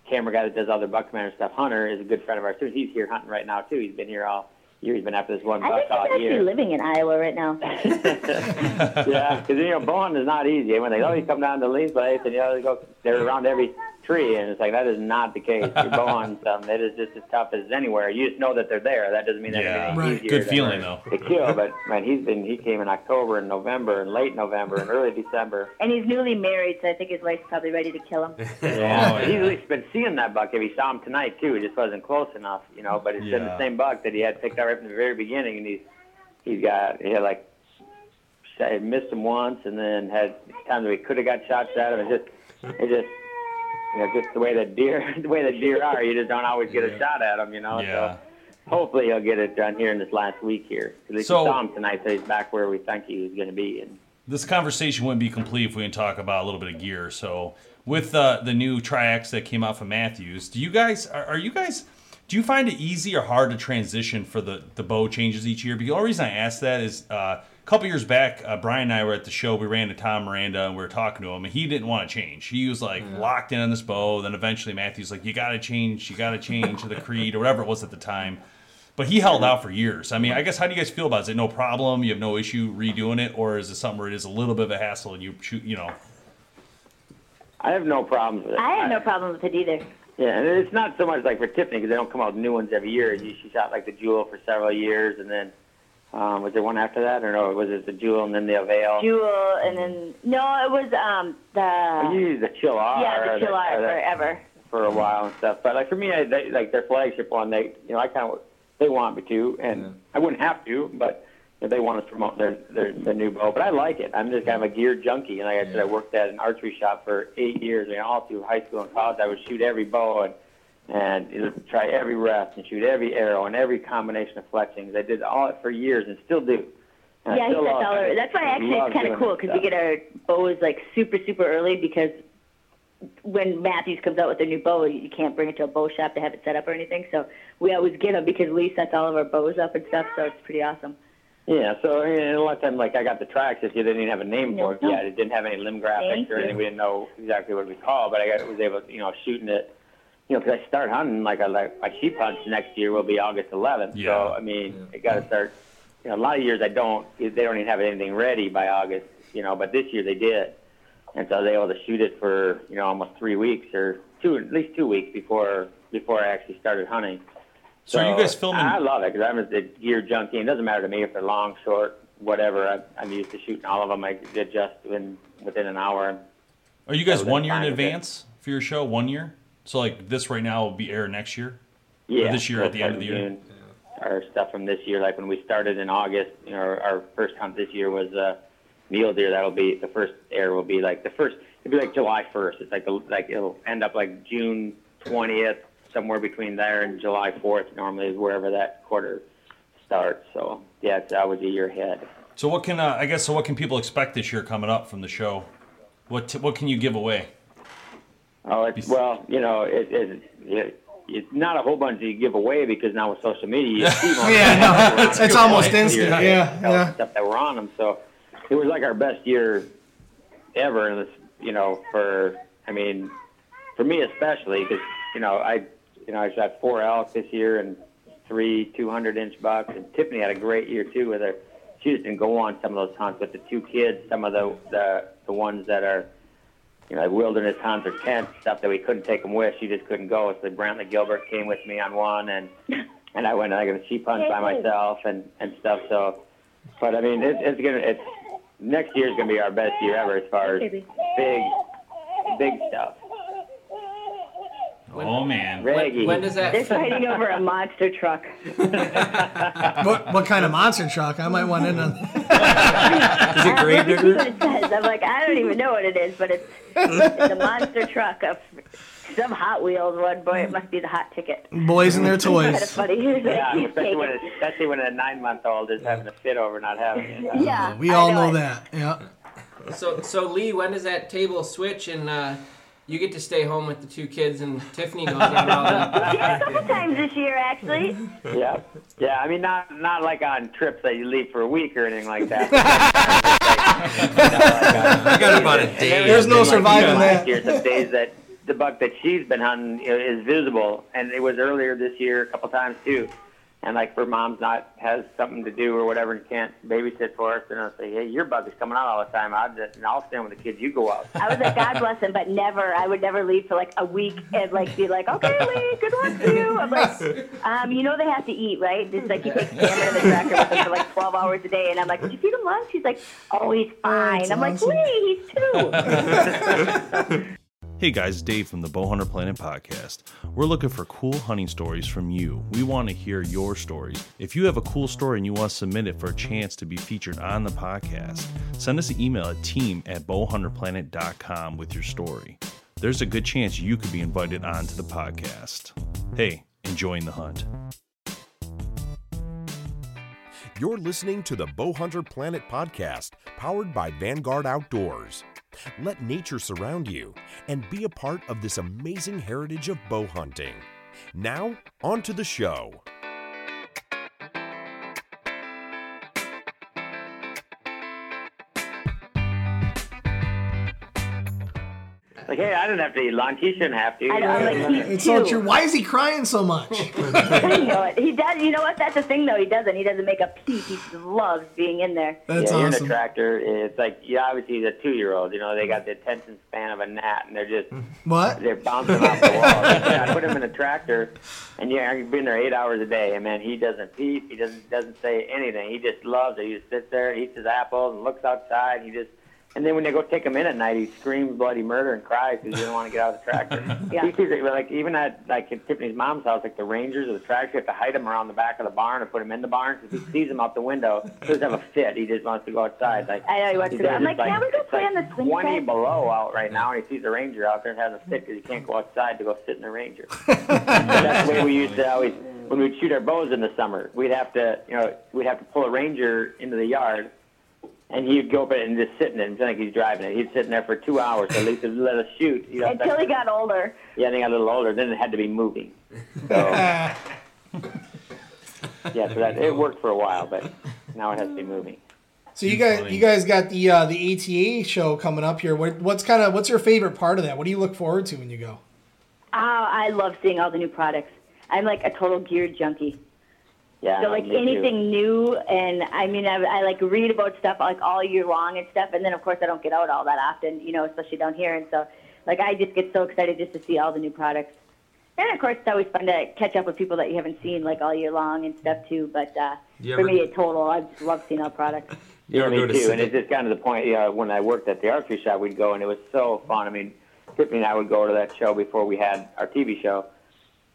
S3: camera guy that does all the buck commander stuff. Hunter is a good friend of ours too. He's here hunting right now too. He's been here all year. He's been after this one
S4: I think he's
S3: all
S4: actually
S3: year.
S4: living in Iowa right now.
S3: yeah, because you know bowhunting is not easy. When they oh you come down to Lee's place and you know they go they're around every tree and it's like that is not the case. You're bowhunting um, something that is just as tough as anywhere. You just know that they're there. That doesn't mean that
S6: Yeah.
S3: anything
S5: Right.
S3: easier
S6: Good
S3: to-
S6: feeling though.
S3: to kill. But man, he's been he came in October and November and late November and early December.
S4: And he's newly married, so I think his wife's probably ready to kill him.
S3: Yeah,
S6: Oh,
S3: he's
S6: yeah.
S3: he's been seeing that buck. If he saw him tonight too, it just wasn't close enough, you know. But it's been the same buck that he had picked up right from the very beginning, and he's he's got he had like missed him once, and then had times where he could have got shots at him. It just it just you know just the way that deer the way that deer are, you just don't always get a shot at them, you know.
S6: Yeah.
S3: So hopefully he'll get it done here in this last week here. Least
S6: So-
S3: we saw him tonight, so he's back where we think he was going to be. And
S6: This conversation wouldn't be complete if we didn't talk about a little bit of gear. So, with uh, the new Triax that came out from Mathews, do you guys are, are you guys do you find it easy or hard to transition for the the bow changes each year? Because the only reason I ask that is uh, a couple years back, uh, Brian and I were at the show. We ran to Tom Miranda and we were talking to him, and he didn't want to change. He was like locked in on this bow. Then eventually Mathews like, you got to change, you got to change to the Creed or whatever it was at the time. But he held out for years. I mean, I guess how do you guys feel about it? Is it no problem? You have no issue redoing it, or is it something where it is a little bit of a hassle and you shoot, you know?
S3: I have no problems with it.
S4: I have no problem with it either.
S3: Yeah, and it's not so much like for Tiffany because they don't come out with new ones every year. She she shot like the Jewel for several years, and then um, was there one after that, or no? Was it the Jewel and then the Avail?
S4: Jewel, and then no, it was um
S3: Oh, you
S4: the
S3: used the Chill R.
S4: yeah the Chill R forever.
S3: for a while and stuff. But like for me, I, they, like their flagship one, they you know I kind of they want me to, and I wouldn't have to, but you know, they want to promote their, their their new bow. But I like it. I'm just kind of a gear junkie, and like I said, I worked at an archery shop for eight years. I mean, all through high school and college, I would shoot every bow and and try every rest and shoot every arrow and every combination of fletchings. I did all it for years and still do. And
S4: Yeah, he
S3: still
S4: sets
S3: love
S4: all over. That's why actually it's kind of cool because we get our bows like super super early because when Mathews comes out with a new bow, you can't bring it to a bow shop to have it set up or anything. So we always get them because Lee sets all of our bows up and stuff. So it's pretty awesome.
S3: Yeah, so I mean, a lot of times, like I got the tracks this year, they didn't even have a name for it
S4: No.
S3: yet. It didn't have any limb graphics
S4: Thank
S3: or anything.
S4: you.
S3: We didn't know exactly what we call, but I got, was able, you know, shooting it. You know, because I start hunting like I like my sheep hunts next year will be August 11th.
S6: Yeah.
S3: So I mean, I got to start. You know, a lot of years I don't. They don't even have anything ready by August. You know, but this year they did, and so I was able to shoot it for you know almost three weeks or two, at least two weeks before before I actually started hunting.
S6: So are you guys filming?
S3: I love it because I'm a gear junkie. It doesn't matter to me if they're long, short, whatever. I, I'm used to shooting all of them. I adjust within within an hour.
S6: Are you guys one year in advance for your show? One year? So like this right now will be air next year.
S3: Yeah,
S6: this year at the end of the year?
S3: June. Our stuff from this year, like when we started in August, you know, our, our first hunt this year was uh, mule deer. That'll be the first air will be like the first. It'll be like July 1st. It's like the, like it'll end up like June 20th, somewhere between there and July 4th. Normally is wherever that quarter starts. So yeah, it's always a year ahead.
S6: So what can uh, I guess? So what can people expect this year coming up from the show? What t- what can you give away?
S3: Oh, it's well, you know, it, it, it it's not a whole bunch that you give away because now with social media, you see most
S5: Yeah, no, it's, it's almost
S3: here,
S5: instant.
S3: right?
S5: Yeah, yeah.
S3: Stuff that were on them, so it was like our best year ever. And this, you know, for I mean, for me especially, because you know, I you know I shot four elk this year and three 200 inch bucks, and Tiffany had a great year too with her. She just didn't go on some of those hunts, but the two kids, some of the the the ones that are you know, like wilderness hunts or tent stuff that we couldn't take them with. She just couldn't go. So Brantley Gilbert came with me on one, and and I went like on a sheep hunt by myself and and stuff. So, but I mean, it, it's gonna it's next year's gonna be our best year ever as far as big big stuff.
S6: Oh man,
S3: Reggie.
S7: When, when does that?
S4: They're fighting over a monster truck.
S5: What, what kind of monster truck? I might want in on.
S7: Is it grave
S4: Let me see
S7: digger?
S4: what it says. I'm like, I don't even know what it is, but it's, it's a monster truck of some Hot Wheels one. Boy, it must be the hot ticket.
S5: Boys and their
S4: Kind of
S5: toys.
S4: funny.
S3: Yeah, especially when
S4: taking-
S3: it's, especially when a nine month old is having a fit over not having it.
S4: Yeah,
S5: We
S4: I
S5: all know
S4: it.
S5: that. Yeah.
S7: So, so Lee, when does that table switch and uh, you get to stay home with the two kids and Tiffany goes on all the
S4: Yeah, a couple times this year, actually.
S3: Yeah, yeah. I mean, not not like on trips that you leave for a week or anything like that.
S7: I got about a day.
S5: There's no
S3: Like,
S5: surviving
S3: last
S5: that.
S3: Year, some days that the buck that she's been hunting is visible, and it was earlier this year a couple times too. And like for mom's not has something to do or whatever and can't babysit for us, and I'll say, hey, your buck is coming out all the time. I'll just, and I'll stand with the kids. You go out.
S4: I was like, God bless him, but never. I would never leave for like a week and like be like, okay, Lee, good luck to you. I'm like, um, you know they have to eat, right? Just like he takes Cameron in the tractor with him for like 12 hours a day, and I'm like, did you feed him lunch? He's like, oh, he's fine.
S5: That's
S4: I'm like,
S5: awesome.
S4: Lee, he's two.
S8: Hey guys, Dave from the Bowhunter Planet podcast. We're looking for cool hunting stories from you. We want to hear your stories. If you have a cool story and you want to submit it for a chance to be featured on the podcast, send us an email at team at bowhunterplanet.com with your story. There's a good chance you could be invited onto the podcast. Hey, enjoying the hunt.
S1: You're listening to the Bowhunter Planet podcast, powered by Vanguard Outdoors. Let nature surround you and be a part of this amazing heritage of bow hunting. Now, on to the show.
S3: Like, hey, I didn't have to eat lunch. He shouldn't have to.
S4: I know, I'm like, he's
S5: It's so
S4: two.
S5: true. Why is he crying so much?
S4: I know it. He does. You know what? That's the thing, though. He doesn't. He doesn't make a peep. He just loves being in there.
S5: That's
S3: yeah, you're in a tractor. It's like, yeah, obviously he's a two-year-old. You know, they got the attention span of a gnat, and they're just
S5: What?
S3: they're bouncing off the wall. yeah, I put him in a tractor, and yeah, I've been there eight hours a day. And man, he doesn't peep. He doesn't doesn't say anything. He just loves it. He just sits there, eats his apples, and looks outside. He just and then when they go take him in at night, he screams bloody murder and cries because he doesn't want to get out of the tractor.
S4: Yeah.
S3: He sees it like even at like at Tiffany's mom's house, like the rangers or the tractor, you have to hide him around the back of the barn or put him in the barn because he sees him out the window. He doesn't have a fit. He just wants to go outside. Like
S4: I know he wants to go.
S3: there
S4: I'm
S3: just
S4: like, can we go
S3: it's
S4: play on the swing
S3: 20
S4: set?
S3: below out right now, and he sees a ranger out there and has a fit because he can't go outside to go sit in the ranger. That's the way we used to always when we'd shoot our bows in the summer. We'd have to, you know, we'd have to pull a ranger into the yard, and he'd go up and just sitting in it and think he's driving it. He'd sit in there for two hours, at least he'd let us shoot. You know,
S4: Until he got older.
S3: Yeah, and he got a little older. Then it had to be moving. So yeah, so that it worked for a while, but now it has to be moving.
S5: So you guys, you guys got the uh, the ATA show coming up here. What, what's kind of what's your favorite part of that? What do you look forward to when you go?
S4: Oh, I love seeing all the new products. I'm like a total gear junkie.
S3: Yeah.
S4: So like
S3: me too.
S4: anything new, and I mean, I, I like read about stuff like all year long and stuff. And then of course I don't get out all that often, you know, especially down here. And so like I just get so excited just to see all the new products. And of course it's always fun to catch up with people that you haven't seen like all year long and stuff too. But uh,
S9: You
S4: for
S9: ever-
S4: me, a total, I just love seeing all products.
S9: You
S3: yeah,
S9: ever
S3: me
S9: to
S3: too. And it's just kind of the point. Yeah, when I worked at the archery shop, we'd go, and it was so fun. I mean, Tiffany and I would go to that show before we had our TV show,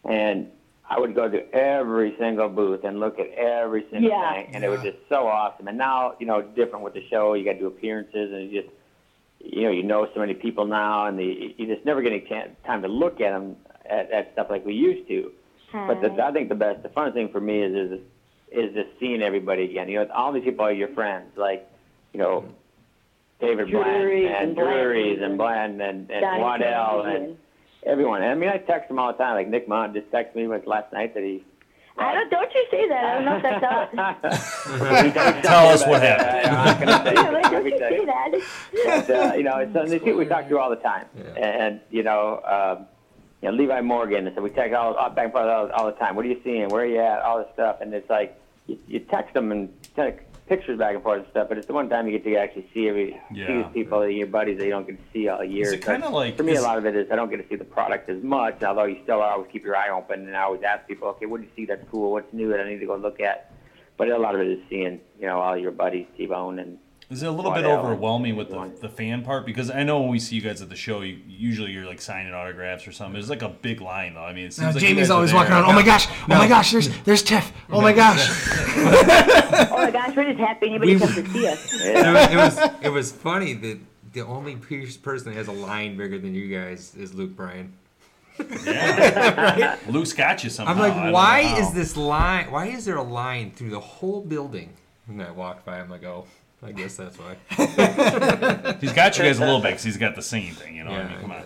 S3: and I would go to every single booth and look at every single
S4: Yeah.
S3: thing, and it was just so awesome. And now, you know, different with the show. You got to do appearances, and you just, you know, you know so many people now, and the, you just never get any chance, time to look at them at, at stuff like we used to. But the, I think the best, the fun thing for me is is is just seeing everybody again. You know, all these people are your friends, like you know, mm-hmm. David Bland
S4: Drury's
S3: and
S4: and Bland.
S3: Drury's and Bland and, and
S4: Donnie
S3: Waddell
S4: Kennedy
S3: and everyone. I mean, I text them all the time. Like Nick Mundt just texted me like last night that he.
S4: I don't. Don't you say that? I don't know if that's out.
S6: Tell us what happened.
S3: I'm not gonna say
S4: yeah,
S3: it.
S4: don't you say that?
S3: But, uh, you know, it's something that we talk to all the time. And, you know, um, you know, Levi Morgan, and so we text all, all back and forth all, all the time. What are you seeing? Where are you at? All this stuff. And it's like, you, you text them and text pictures back and forth and stuff, but it's the one time you get to actually see every see these people, your buddies that you don't get to see all year.
S6: Is it
S3: So
S6: kinda like-
S3: for me, a lot of it is I don't get to see the product as much, although you still always keep your eye open, and I always ask people, okay, what do you see that's cool? What's new that I need to go look at? But a lot of it is seeing, you know, all your buddies, T-Bone and
S6: Is it a little bit
S3: Waddell.
S6: overwhelming with the, the fan part? Because I know when we see you guys at the show, you, usually you're like signing autographs or something. There's like a big line though. I mean, it seems
S5: Now,
S6: like you
S5: Jamie's always walking around. Oh my gosh! Oh my gosh! There's there's Tiff. Oh my gosh!
S4: Oh my gosh, we're just happy anybody
S9: We-
S4: comes to see us.
S9: it, was, it was it was funny that the only person that has a line bigger than you guys is Luke Bryan.
S6: Yeah, Luke's got you somehow.
S9: I'm like, why is this line? Why is there a line through the whole building? And I walked by. I'm like, oh, I guess that's why.
S6: He's got you guys a little bit because he's got the singing thing. You know what I
S9: Yeah,
S6: mean? Come on.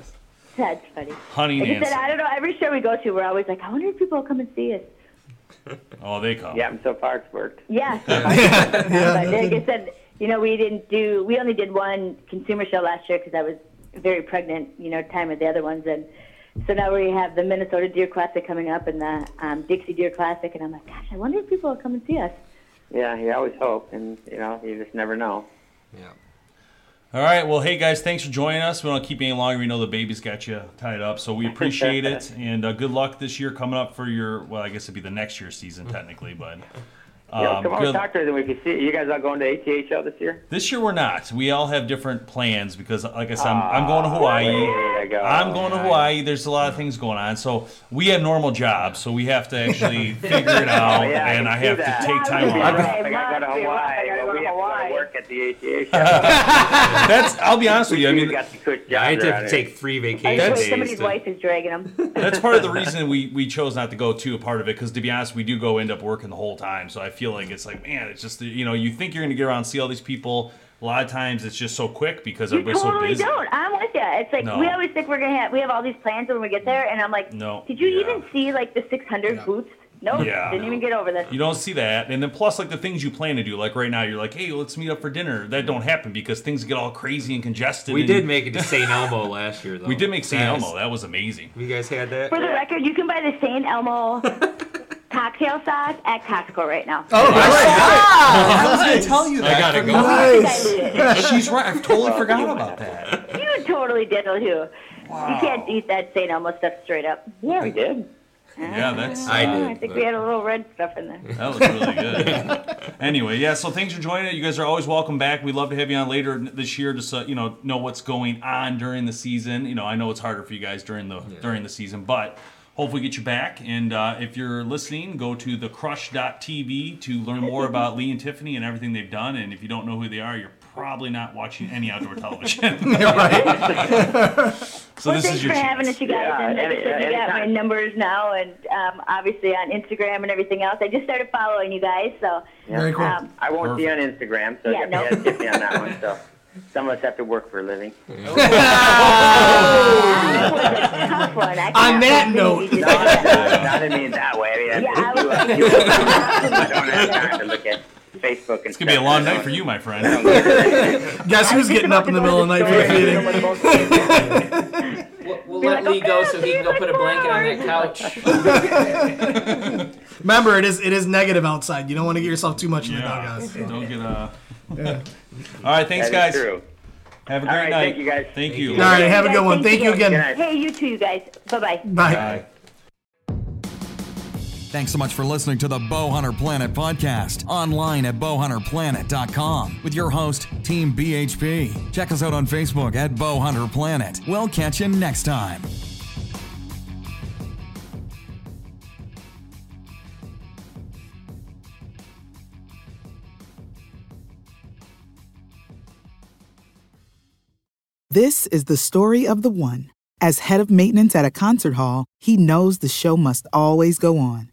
S4: That's funny.
S6: Honey
S4: Like I
S6: Nancy.
S4: said, I don't know. Every show we go to, we're always like, I wonder if people will come and see us.
S6: Oh, they come.
S3: yeah, and so far it's worked.
S4: Yeah. but like I said, you know, we didn't do. We only did one consumer show last year because I was very pregnant. You know, time with the other ones, and so now we have the Minnesota Deer Classic coming up and the um, Dixie Deer Classic, and I'm like, gosh, I wonder if people will come and see us.
S3: Yeah, you always hope, and you know, you just never know.
S9: Yeah.
S6: All right. Well, hey guys, thanks for joining us. We don't keep you any longer. We know the baby's got you tied up, so we appreciate it. And uh, good luck this year coming up for your. Well, I guess it'd be the next year's season technically, but.
S3: Yeah,
S6: Um,
S3: come on,
S6: good-
S3: talk to us, and we can see you guys all going to show this year.
S6: This year we're not. We all have different plans because, like I said, I'm, I'm going to
S3: Ah,
S6: Hawaii.
S3: go.
S6: I'm going to Hawaii. There's a lot of things going on, so we have normal jobs, so we have to actually figure it out,
S3: Oh, yeah,
S6: and
S3: can
S6: I have
S3: that.
S6: to take
S4: Yeah,
S6: time off.
S4: can-
S3: I gotta go to Hawaii.
S4: I gotta go
S3: but
S4: to
S3: we have to
S4: Hawaii.
S3: go to work at the ATA show.
S6: That's. I'll be honest with you. I
S3: You
S6: mean,
S3: got the cush
S9: Yeah, I had
S3: jobs
S9: to
S3: around
S9: take three
S4: I
S9: vacation
S4: just
S6: That's-
S9: days.
S4: somebody's
S9: to-
S4: wife is dragging them.
S6: that's part of the reason we, we chose not to go to a part of it because to be honest we do go end up working the whole time so i feel like it's like man it's just you know you think you're going to get around and see all these people a lot of times it's just so quick because
S4: You
S6: everybody's so
S4: totally
S6: busy
S4: don't. I'm with you. It's like
S6: No.
S4: we always think we're gonna have. We have all these plans when we get there, and I'm like,
S6: No.
S4: Did you
S6: Yeah.
S4: even see like the 600 booths? Nope.
S6: Yeah.
S4: Didn't even get over this.
S6: you don't see that and then plus like the things you plan to do like right now you're like hey let's meet up for dinner that don't happen because things get all crazy and congested
S9: We
S6: and-
S9: did make it to St. Elmo last year, though.
S6: we did make st
S9: That
S6: elmo that was amazing
S9: You guys had that?
S4: For the record, you can buy the St. Elmo cocktail sauce at Costco right now.
S5: Oh,
S6: i was going to tell you that
S9: I gotta go.
S5: Nice.
S6: She's right i totally forgot about that
S4: you totally did too. Wow. You can't eat that St. Elmo stuff straight up.
S3: Yeah, we did.
S6: Yeah that's
S9: I
S6: uh,
S9: did.
S4: I think
S9: but-
S4: we had a little red stuff in there.
S6: That was really good. anyway, yeah. So thanks for joining it. You guys are always welcome back. We'd love to have you on later this year, just uh, you know, know what's going on during the season. You know, I know it's harder for you guys during the during the season, but hopefully get you back. And uh, if you're listening, go to thecrush.tv to learn more about Lee and Tiffany and everything they've done. And if you don't know who they are, you're probably not watching any outdoor television.
S5: right.
S6: so
S4: well,
S6: this
S4: thanks
S6: is your
S4: for
S6: chance.
S4: having us, you guys.
S3: Yeah,
S4: and like I
S3: any-
S4: said, you got my numbers now, and um, obviously on Instagram and everything else. I just started following you guys, so
S5: Very cool.
S4: um,
S3: I won't see you on Instagram, so
S4: Yeah,
S3: you
S4: no.
S3: have to me on that one. So some of us have to work for a living.
S4: that was a tough one. I
S5: On that note.
S4: just
S3: No, not, not I mean that way. I mean,
S4: Yeah, I
S3: you,
S4: was-
S3: uh, I don't have time to look at Facebook and
S6: It's going to be a long night for you, my friend.
S5: Guess who's getting up in the middle of the night for the feeding?
S7: We'll, we'll let
S4: like,
S7: Lee go so he can go put a blanket on
S4: tomorrow."
S7: that couch.
S5: Remember, it is it is negative outside. You don't want to get yourself too much in the
S6: Yeah,
S5: doghouse.
S6: don't get uh All right, thanks,
S3: That
S6: guys.
S3: true.
S6: Have a great
S3: right,
S6: night.
S3: thank you, guys.
S6: Thank you.
S5: All right, have a good one. Thank you
S4: again.
S5: again.
S4: Hey, you too, you guys. Bye bye.
S5: Bye.
S6: Bye.
S10: Thanks so much for listening to the Bowhunter Planet podcast online at bowhunterplanet.com with your host, Team BHP. Check us out on Facebook at Bowhunter Planet. We'll catch you next time.
S11: This is the story of the one. As head of maintenance at a concert hall, he knows the show must always go on.